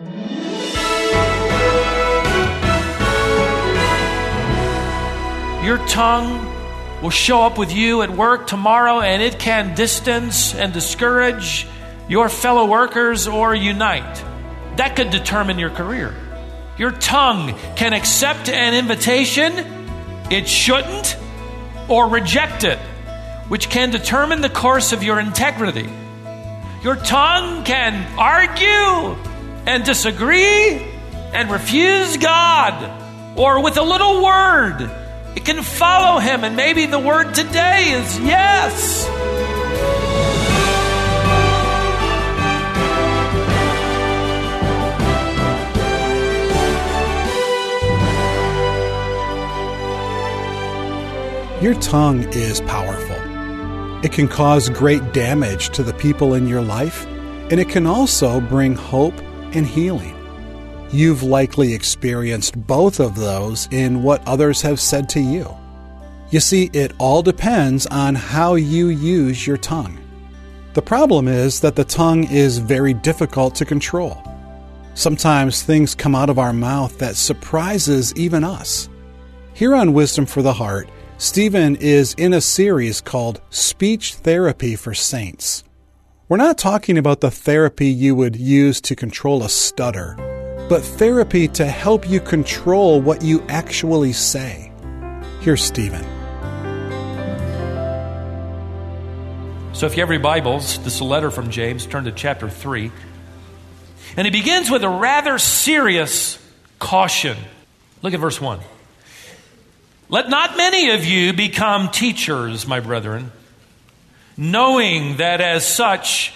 Your tongue will show up with you at work tomorrow and it can distance and discourage your fellow workers or unite. That could determine your career. Your tongue can accept an invitation, it shouldn't, or reject it, which can determine the course of your integrity. Your tongue can argue and disagree and refuse God, or with a little word, it can follow Him, and maybe the word today is yes. Your tongue is powerful. It can cause great damage to the people in your life, and it can also bring hope and healing. You've likely experienced both of those in what others have said to you. You see, it all depends on how you use your tongue. The problem is that the tongue is very difficult to control. Sometimes things come out of our mouth that surprises even us. Here on Wisdom for the Heart, Stephen is in a series called Speech Therapy for Saints. We're not talking about the therapy you would use to control a stutter, but therapy to help you control what you actually say. Here's Stephen. So, if you have your Bibles, this is a letter from James. Turn to chapter 3. And he begins with a rather serious caution. Look at verse 1. Let not many of you become teachers, my brethren, knowing that as such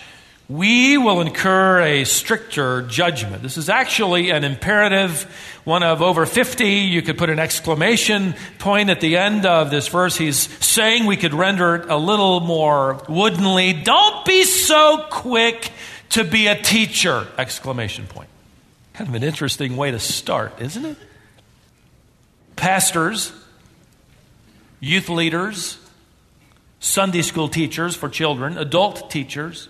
we will incur a stricter judgment. This is actually an imperative, one of over 50. You could put an exclamation point at the end of this verse. He's saying we could render it a little more woodenly. Don't be so quick to be a teacher! Exclamation point. Kind of an interesting way to start, isn't it? Pastors, youth leaders, Sunday school teachers for children, adult teachers,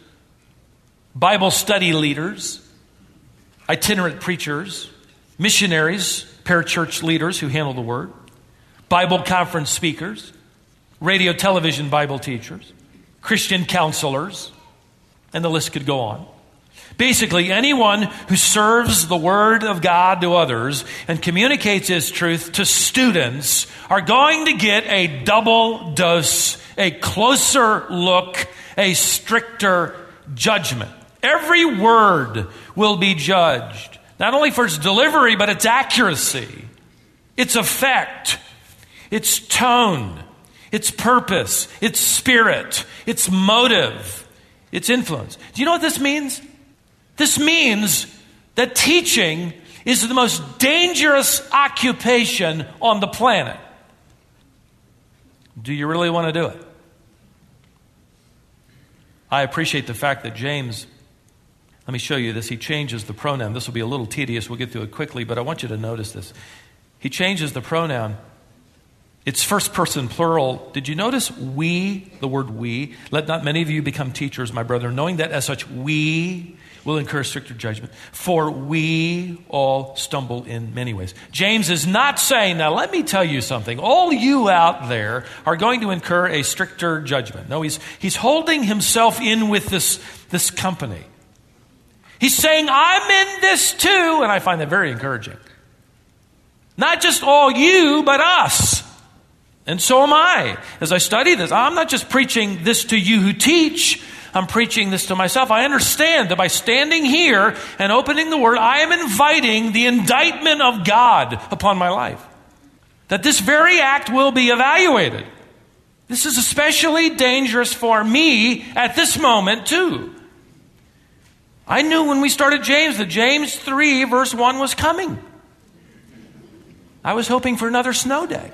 Bible study leaders, itinerant preachers, missionaries, parachurch leaders who handle the word, Bible conference speakers, radio television Bible teachers, Christian counselors, and the list could go on. Basically, anyone who serves the Word of God to others and communicates His truth to students are going to get a double dose, a closer look, a stricter judgment. Every word will be judged, not only for its delivery, but its accuracy, its effect, its tone, its purpose, its spirit, its motive, its influence. Do you know what this means? This means that teaching is the most dangerous occupation on the planet. Do you really want to do it? I appreciate the fact that James, let me show you this, he changes the pronoun. This will be a little tedious, we'll get through it quickly, but I want you to notice this. He changes the pronoun. It's first person plural. Did you notice we, the word we? Let not many of you become teachers, my brother, knowing that as such we will incur stricter judgment. For we all stumble in many ways. James is not saying, now let me tell you something. All you out there are going to incur a stricter judgment. No, he's, he's holding himself in with this, this company. He's saying, I'm in this too, and I find that very encouraging. Not just all you, but us. And so am I. As I study this, I'm not just preaching this to you who teach, I'm preaching this to myself. I understand that by standing here and opening the Word, I am inviting the indictment of God upon my life. That this very act will be evaluated. This is especially dangerous for me at this moment, too. I knew when we started James that James 3, verse 1 was coming. I was hoping for another snow day.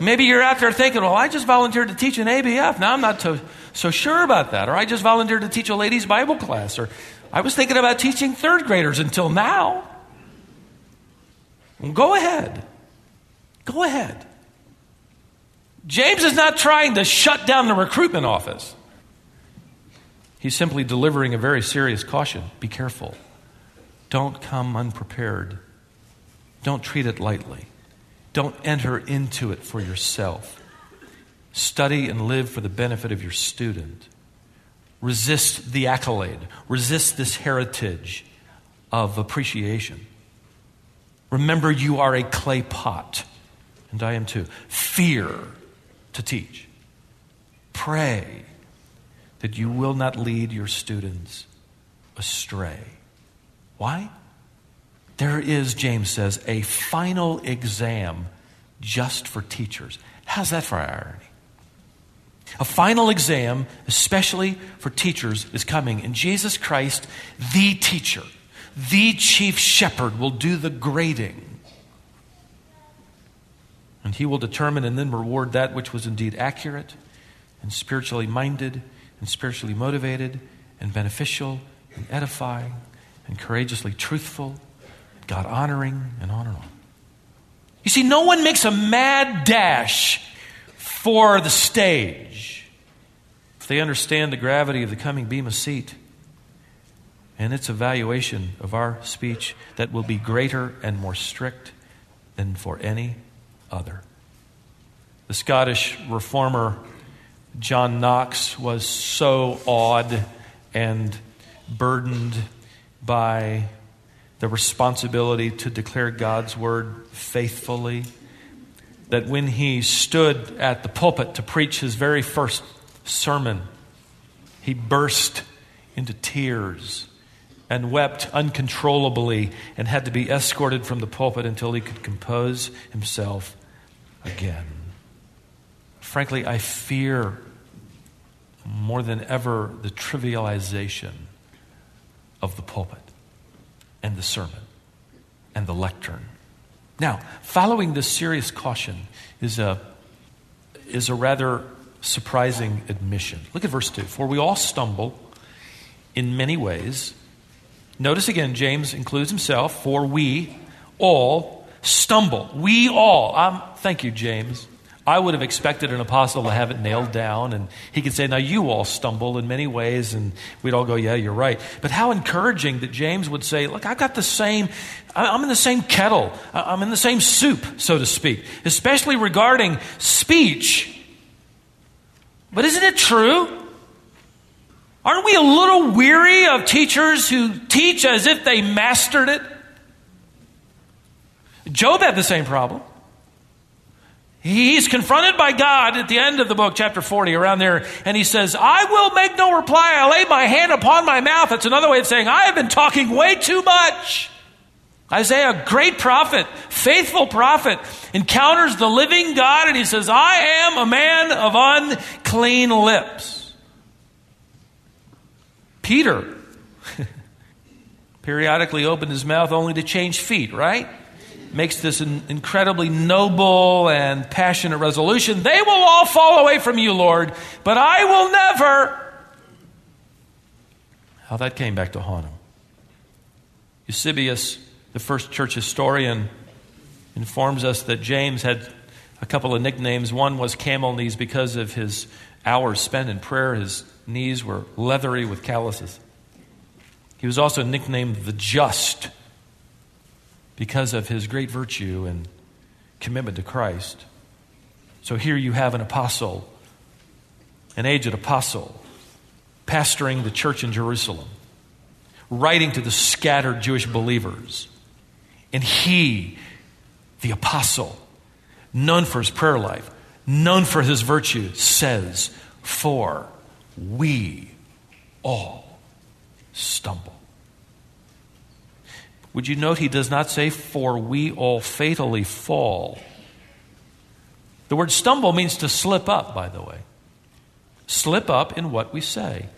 Maybe you're out there thinking, well, I just volunteered to teach an ABF. Now I'm not so, so sure about that. Or I just volunteered to teach a ladies' Bible class. Or I was thinking about teaching third graders until now. Well, go ahead. Go ahead. James is not trying to shut down the recruitment office. He's simply delivering a very serious caution. Be careful. Don't come unprepared. Don't treat it lightly. Don't enter into it for yourself. Study and live for the benefit of your student. Resist the accolade. Resist this heritage of appreciation. Remember, you are a clay pot, and I am too. Fear to teach. Pray that you will not lead your students astray. Why? There is, James says, a final exam just for teachers. How's that for irony? A final exam, especially for teachers, is coming. And Jesus Christ, the teacher, the chief shepherd, will do the grading. And he will determine and then reward that which was indeed accurate and spiritually minded and spiritually motivated and beneficial and edifying and courageously truthful, God honoring, and on and on. You see, no one makes a mad dash for the stage if they understand the gravity of the coming Bema seat and its evaluation of our speech that will be greater and more strict than for any other. The Scottish reformer John Knox was so awed and burdened by the responsibility to declare God's word faithfully that when he stood at the pulpit to preach his very first sermon, he burst into tears and wept uncontrollably and had to be escorted from the pulpit until he could compose himself again. Frankly, I fear more than ever the trivialization of the pulpit and the sermon and the lectern. Now, following this serious caution is a, is a rather surprising admission. Look at verse 2. For we all stumble in many ways. Notice again, James includes himself, for we all stumble. We all. Um, thank you, James. I would have expected an apostle to have it nailed down, and he could say, Now you all stumble in many ways, and we'd all go, Yeah, you're right. But how encouraging that James would say, Look, I've got the same, I'm in the same kettle, I'm in the same soup, so to speak, especially regarding speech. But isn't it true? Aren't we a little weary of teachers who teach as if they mastered it? Job had the same problem. He's confronted by God at the end of the book, chapter 40, around there, and he says, I will make no reply. I lay my hand upon my mouth. That's another way of saying, I have been talking way too much. Isaiah, a great prophet, faithful prophet, encounters the living God, and he says, I am a man of unclean lips. Peter periodically opened his mouth only to change feet, right? Makes this an incredibly noble and passionate resolution. They will all fall away from you, Lord, but I will never. How that came back to haunt him. Eusebius, the first church historian, informs us that James had a couple of nicknames. One was camel knees because of his hours spent in prayer. His knees were leathery with calluses. He was also nicknamed the just because of his great virtue and commitment to Christ. So here you have an apostle, an aged apostle, pastoring the church in Jerusalem, writing to the scattered Jewish believers. And he, the apostle, known for his prayer life, known for his virtue, says, For we all stumble. Would you note he does not say, For we all fatally fall? The word stumble means to slip up, by the way. Slip up in what we say.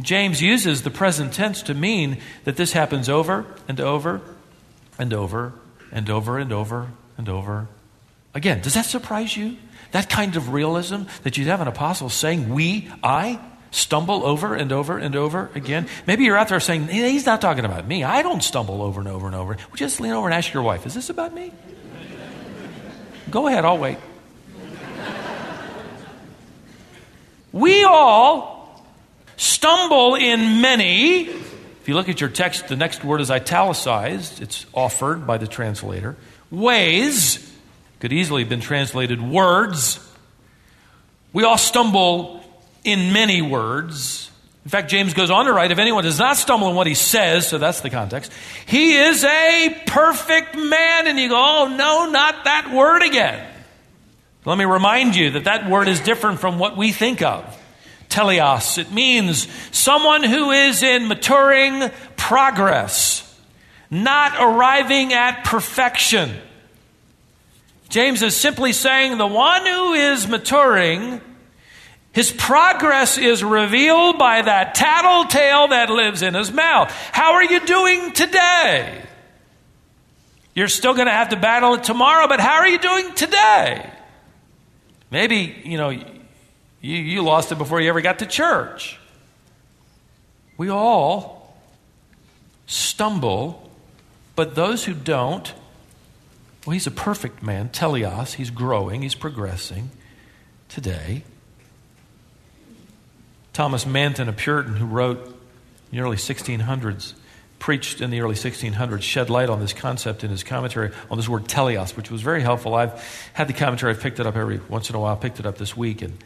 James uses the present tense to mean that this happens over and over and over and over and over and over again. Does that surprise you? That kind of realism that you'd have an apostle saying, We, I? Stumble over and over and over again? Maybe you're out there saying, he's not talking about me. I don't stumble over and over and over. You just lean over and ask your wife, is this about me? Go ahead, I'll wait. We all stumble in many. If you look at your text, the next word is italicized. It's offered by the translator. Ways could easily have been translated words. We all stumble in many words. In fact, James goes on to write if anyone does not stumble in what he says, so that's the context, he is a perfect man. And you go, oh, no, not that word again. Let me remind you that that word is different from what we think of. Teleos. It means someone who is in maturing progress, not arriving at perfection. James is simply saying the one who is maturing his progress is revealed by that tattletale that lives in his mouth. How are you doing today? You're still going to have to battle it tomorrow, but how are you doing today? Maybe, you know, you, you lost it before you ever got to church. We all stumble, but those who don't, well, he's a perfect man, teleos. He's growing, he's progressing today. Thomas Manton, a Puritan who wrote in the early 1600s, preached in the early 1600s, shed light on this concept in his commentary on this word teleos, which was very helpful. I've had the commentary, I've picked it up every once in a while, picked it up this week. And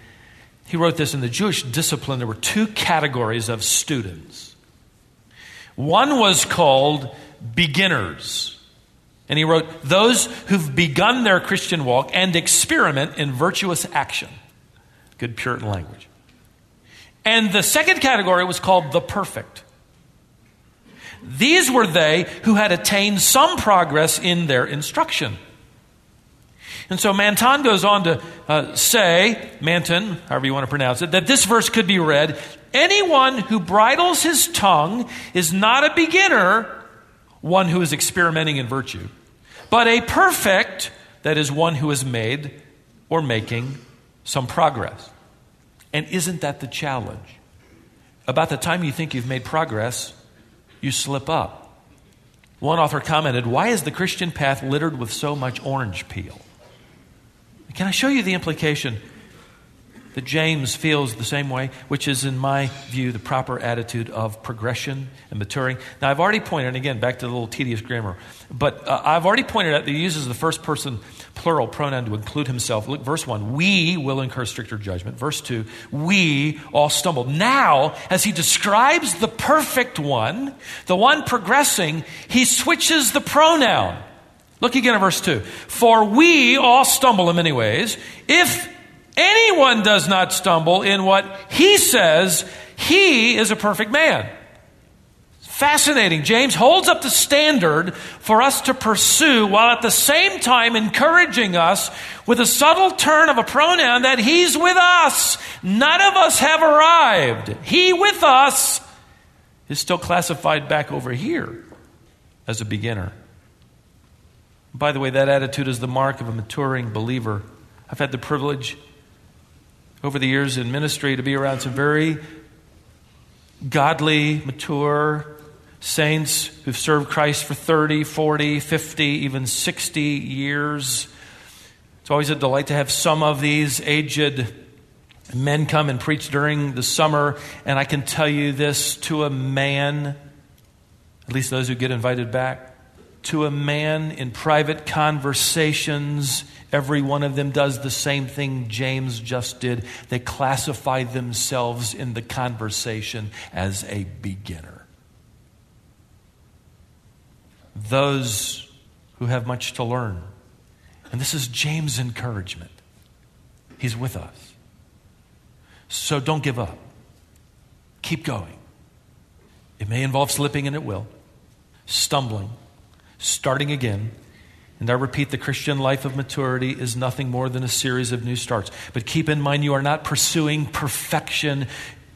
he wrote this in the Jewish discipline, there were two categories of students. One was called beginners. And he wrote, those who've begun their Christian walk and experiment in virtuous action. Good Puritan language. And the second category was called the perfect. These were they who had attained some progress in their instruction. And so Manton goes on to uh, say, Manton, however you want to pronounce it, that this verse could be read anyone who bridles his tongue is not a beginner, one who is experimenting in virtue, but a perfect, that is, one who has made or making some progress. And isn't that the challenge? About the time you think you've made progress, you slip up. One author commented, Why is the Christian path littered with so much orange peel? Can I show you the implication that James feels the same way, which is, in my view, the proper attitude of progression and maturing. Now, I've already pointed, and again, back to the little tedious grammar, but uh, I've already pointed out that he uses the first person plural pronoun to include himself. Look, verse 1, we will incur stricter judgment. Verse 2, we all stumble. Now, as he describes the perfect one, the one progressing, he switches the pronoun. Look again at verse 2. For we all stumble in many ways. If anyone does not stumble in what he says, he is a perfect man. Fascinating. James holds up the standard for us to pursue while at the same time encouraging us with a subtle turn of a pronoun that he's with us. None of us have arrived. He with us is still classified back over here as a beginner. By the way, that attitude is the mark of a maturing believer. I've had the privilege over the years in ministry to be around some very godly, mature saints who've served Christ for 30, 40, 50, even 60 years. It's always a delight to have some of these aged men come and preach during the summer. And I can tell you this to a man, at least those who get invited back, to a man in private conversations Every one of them does the same thing James just did. They classify themselves in the conversation as a beginner. Those who have much to learn. And this is James' encouragement. He's with us. So don't give up. Keep going. It may involve slipping, and it will, stumbling, starting again and I repeat, the Christian life of maturity is nothing more than a series of new starts. But keep in mind, you are not pursuing perfection,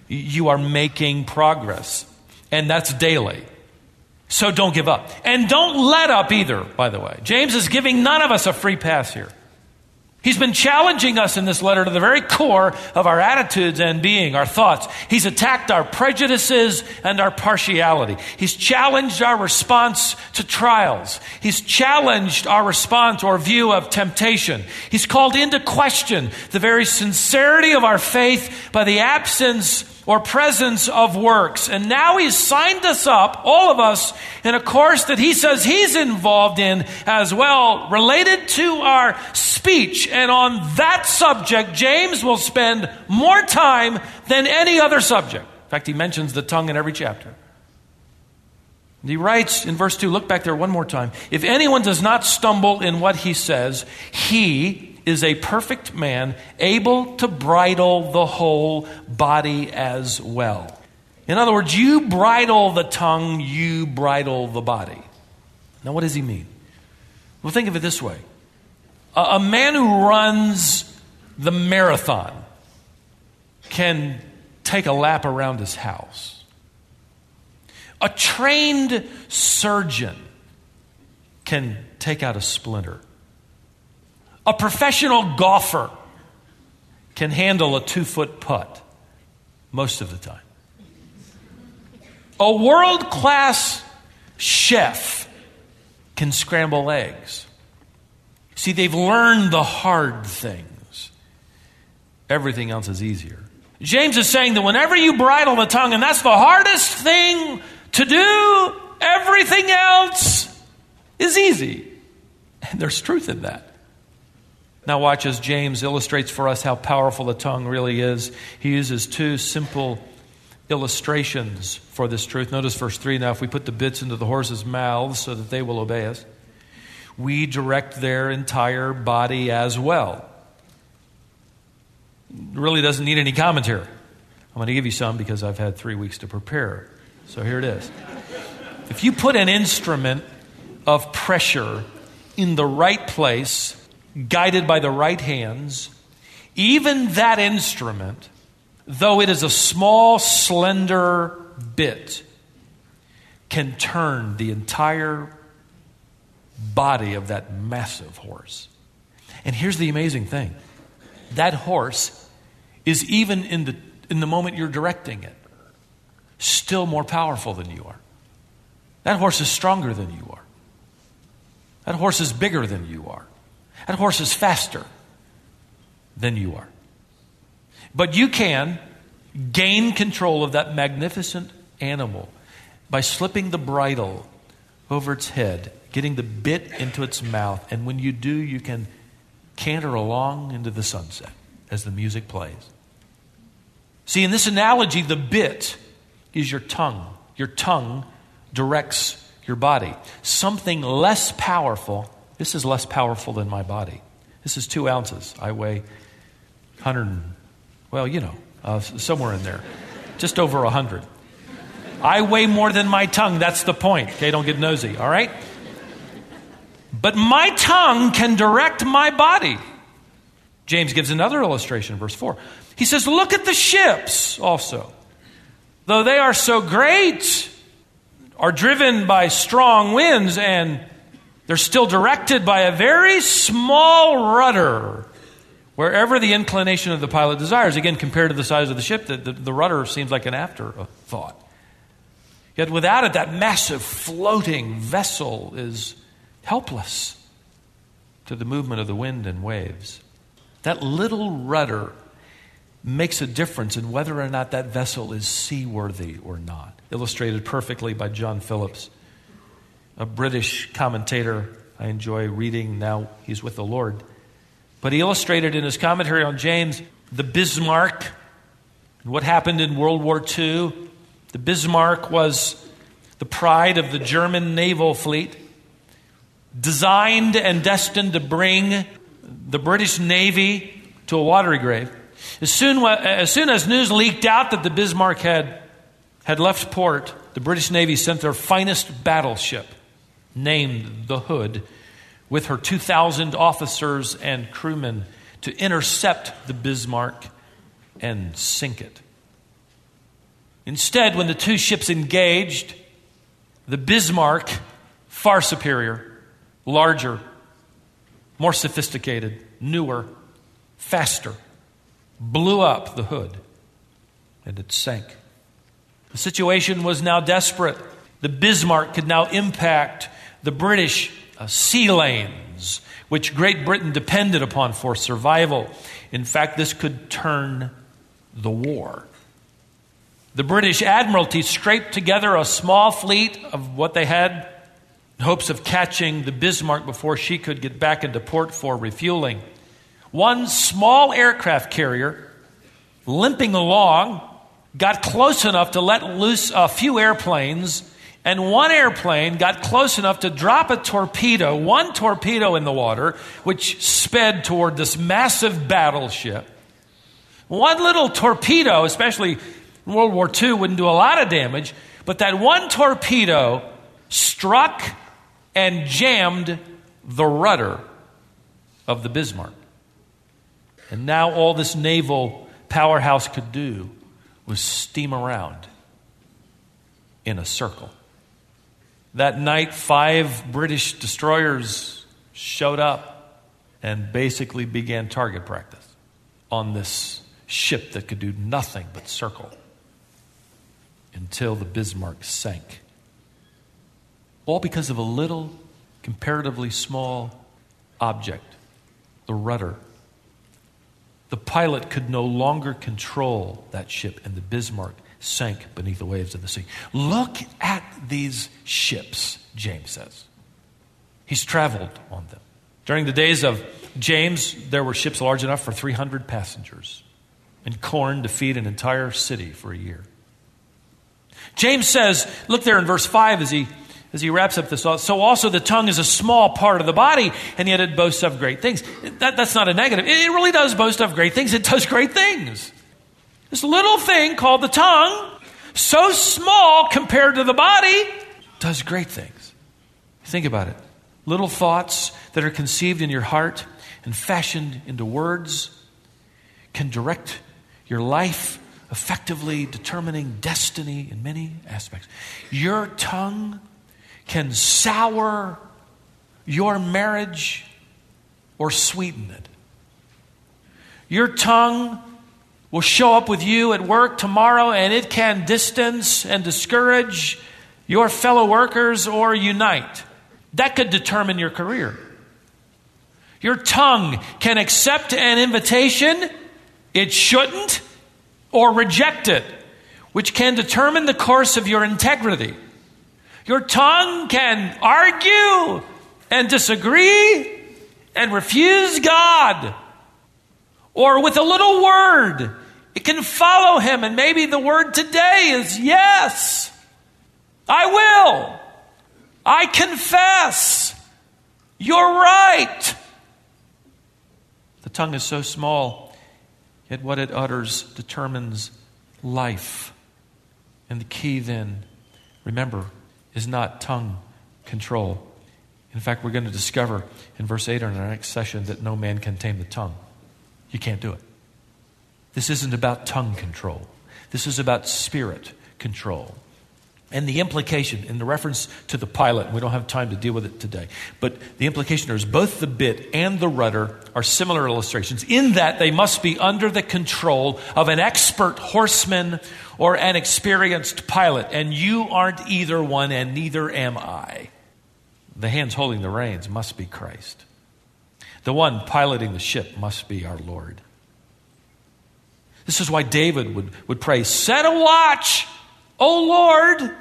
you are making progress. And that's daily. So don't give up. And don't let up either, by the way. James is giving none of us a free pass here. He's been challenging us in this letter to the very core of our attitudes and being, our thoughts. He's attacked our prejudices and our partiality. He's challenged our response to trials. He's challenged our response or view of temptation. He's called into question the very sincerity of our faith by the absence or presence of works. And now he's signed us up, all of us, in a course that he says he's involved in as well, related to our speech. And on that subject, James will spend more time than any other subject. In fact, he mentions the tongue in every chapter. He writes in verse 2, look back there one more time. If anyone does not stumble in what he says, he is a perfect man, able to bridle the whole body as well. In other words, you bridle the tongue, you bridle the body. Now, what does he mean? Well, think of it this way a, a man who runs the marathon can take a lap around his house. A trained surgeon can take out a splinter. A professional golfer can handle a two foot putt most of the time. A world class chef can scramble eggs. See, they've learned the hard things, everything else is easier. James is saying that whenever you bridle the tongue, and that's the hardest thing to do everything else is easy. And there's truth in that. Now, watch as James illustrates for us how powerful the tongue really is. He uses two simple illustrations for this truth. Notice verse 3 now, if we put the bits into the horses' mouths so that they will obey us, we direct their entire body as well. Really doesn't need any commentary. I'm going to give you some because I've had three weeks to prepare. So here it is. If you put an instrument of pressure in the right place, guided by the right hands, even that instrument, though it is a small, slender bit, can turn the entire body of that massive horse. And here's the amazing thing that horse is even in the, in the moment you're directing it still more powerful than you are. That horse is stronger than you are. That horse is bigger than you are. That horse is faster than you are. But you can gain control of that magnificent animal by slipping the bridle over its head, getting the bit into its mouth, and when you do, you can canter along into the sunset as the music plays. See, in this analogy, the bit is your tongue. Your tongue directs your body. Something less powerful, this is less powerful than my body. This is two ounces. I weigh 100, well, you know, uh, somewhere in there, just over 100. I weigh more than my tongue. That's the point. Okay, don't get nosy, all right? But my tongue can direct my body. James gives another illustration, verse 4. He says, Look at the ships also though they are so great, are driven by strong winds, and they're still directed by a very small rudder wherever the inclination of the pilot desires. Again, compared to the size of the ship, the, the, the rudder seems like an afterthought. Yet without it, that massive floating vessel is helpless to the movement of the wind and waves. That little rudder makes a difference in whether or not that vessel is seaworthy or not. Illustrated perfectly by John Phillips, a British commentator I enjoy reading. Now he's with the Lord. But he illustrated in his commentary on James the Bismarck what happened in World War II. The Bismarck was the pride of the German naval fleet, designed and destined to bring the British Navy to a watery grave. As soon, as soon as news leaked out that the Bismarck had, had left port, the British Navy sent their finest battleship, named the Hood, with her 2,000 officers and crewmen to intercept the Bismarck and sink it. Instead, when the two ships engaged, the Bismarck, far superior, larger, more sophisticated, newer, faster, blew up the hood and it sank. The situation was now desperate. The Bismarck could now impact the British uh, sea lanes, which Great Britain depended upon for survival. In fact, this could turn the war. The British Admiralty scraped together a small fleet of what they had in hopes of catching the Bismarck before she could get back into port for refueling. One small aircraft carrier, limping along, got close enough to let loose a few airplanes, and one airplane got close enough to drop a torpedo, one torpedo in the water, which sped toward this massive battleship. One little torpedo, especially in World War II, wouldn't do a lot of damage, but that one torpedo struck and jammed the rudder of the Bismarck. And now all this naval powerhouse could do was steam around in a circle. That night, five British destroyers showed up and basically began target practice on this ship that could do nothing but circle until the Bismarck sank. All because of a little, comparatively small object, the rudder. The pilot could no longer control that ship, and the Bismarck sank beneath the waves of the sea. Look at these ships, James says. He's traveled on them. During the days of James, there were ships large enough for 300 passengers and corn to feed an entire city for a year. James says, look there in verse 5 as he, as he wraps up this. Thought so also the tongue is a small part of the body, and yet it boasts of great things. That, that's not a negative. It really does boast of great things. It does great things. This little thing called the tongue, so small compared to the body, does great things. Think about it. Little thoughts that are conceived in your heart and fashioned into words can direct your life effectively determining destiny in many aspects. Your tongue can sour your marriage or sweeten it. Your tongue will show up with you at work tomorrow and it can distance and discourage your fellow workers or unite. That could determine your career. Your tongue can accept an invitation, it shouldn't, or reject it, which can determine the course of your integrity. Your tongue can argue and disagree and refuse God. Or with a little word, it can follow him, and maybe the word today is yes, I will. I confess. You're right. The tongue is so small Yet what it utters determines life. And the key then, remember, is not tongue control. In fact, we're going to discover in verse 8 in our next session that no man can tame the tongue. You can't do it. This isn't about tongue control, this is about spirit control. And the implication, in the reference to the pilot, we don't have time to deal with it today, but the implication is both the bit and the rudder are similar illustrations in that they must be under the control of an expert horseman or an experienced pilot. And you aren't either one, and neither am I. The hands holding the reins must be Christ. The one piloting the ship must be our Lord. This is why David would, would pray, Set a watch O Lord,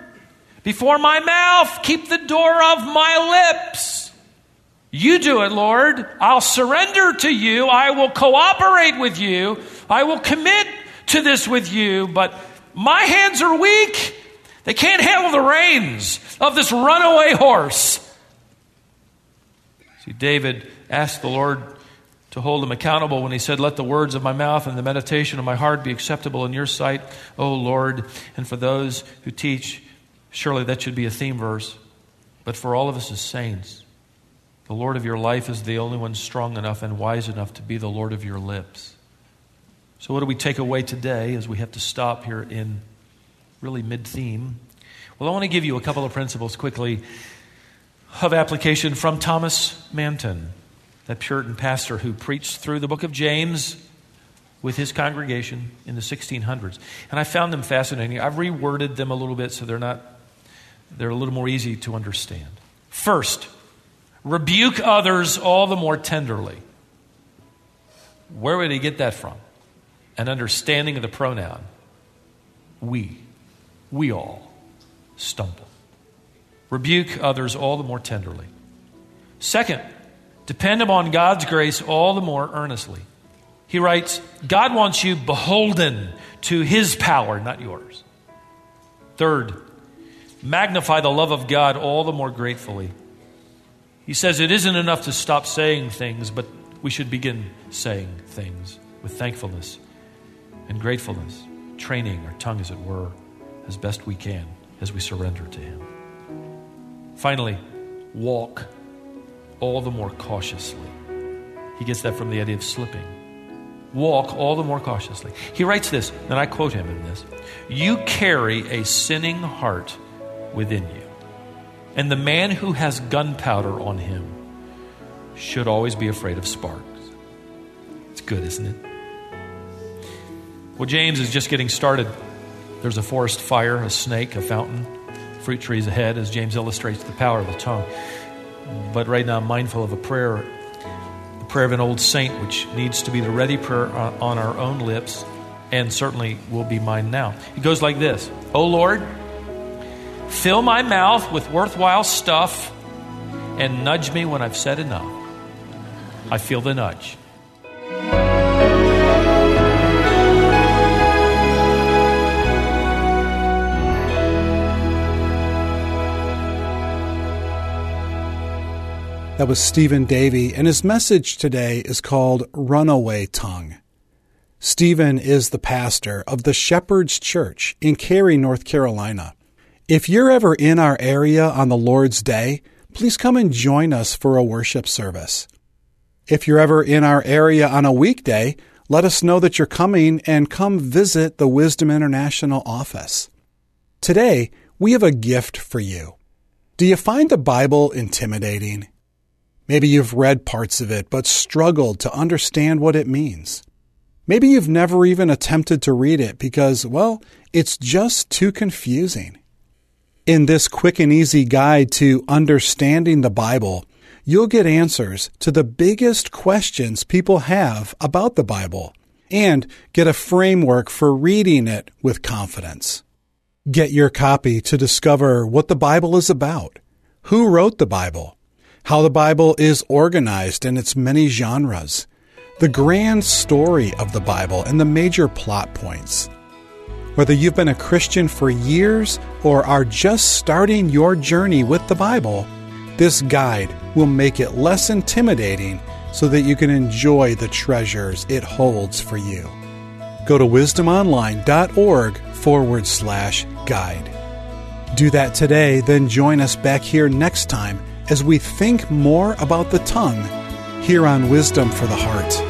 before my mouth, keep the door of my lips. You do it, Lord. I'll surrender to you. I will cooperate with you. I will commit to this with you, but my hands are weak. They can't handle the reins of this runaway horse. See, David asked the Lord to hold him accountable when he said, Let the words of my mouth and the meditation of my heart be acceptable in your sight, O Lord. And for those who teach, surely that should be a theme verse. But for all of us as saints, the Lord of your life is the only one strong enough and wise enough to be the Lord of your lips. So, what do we take away today as we have to stop here in really mid theme? Well, I want to give you a couple of principles quickly of application from Thomas Manton that Puritan pastor who preached through the book of James with his congregation in the 1600s. And I found them fascinating. I've reworded them a little bit so they're not they're a little more easy to understand. First, rebuke others all the more tenderly. Where would he get that from? An understanding of the pronoun. we, we all stumble. Rebuke others all the more tenderly. Second, depend upon God's grace all the more earnestly. He writes, God wants you beholden to his power, not yours. Third, magnify the love of God all the more gratefully. He says it isn't enough to stop saying things, but we should begin saying things with thankfulness and gratefulness, training our tongue, as it were, as best we can as we surrender to Him. Finally, walk all the more cautiously. He gets that from the idea of slipping. Walk all the more cautiously. He writes this, and I quote him in this You carry a sinning heart within you, and the man who has gunpowder on him should always be afraid of sparks. It's good, isn't it? Well, James is just getting started. There's a forest fire, a snake, a fountain, fruit trees ahead, as James illustrates the power of the tongue. But right now, I'm mindful of a prayer, the prayer of an old saint, which needs to be the ready prayer on our own lips, and certainly will be mine now. It goes like this O Lord, fill my mouth with worthwhile stuff and nudge me when I've said enough. I feel the nudge. That was Stephen Davey, and his message today is called Runaway Tongue. Stephen is the pastor of the Shepherd's Church in Cary, North Carolina. If you're ever in our area on the Lord's Day, please come and join us for a worship service. If you're ever in our area on a weekday, let us know that you're coming and come visit the Wisdom International office. Today, we have a gift for you. Do you find the Bible intimidating? Maybe you've read parts of it but struggled to understand what it means. Maybe you've never even attempted to read it because, well, it's just too confusing. In this quick and easy guide to understanding the Bible, you'll get answers to the biggest questions people have about the Bible and get a framework for reading it with confidence. Get your copy to discover what the Bible is about, who wrote the Bible, how the Bible is organized in its many genres, the grand story of the Bible, and the major plot points. Whether you've been a Christian for years or are just starting your journey with the Bible, this guide will make it less intimidating so that you can enjoy the treasures it holds for you. Go to wisdomonline.org forward slash guide. Do that today, then join us back here next time as we think more about the tongue here on Wisdom for the Heart.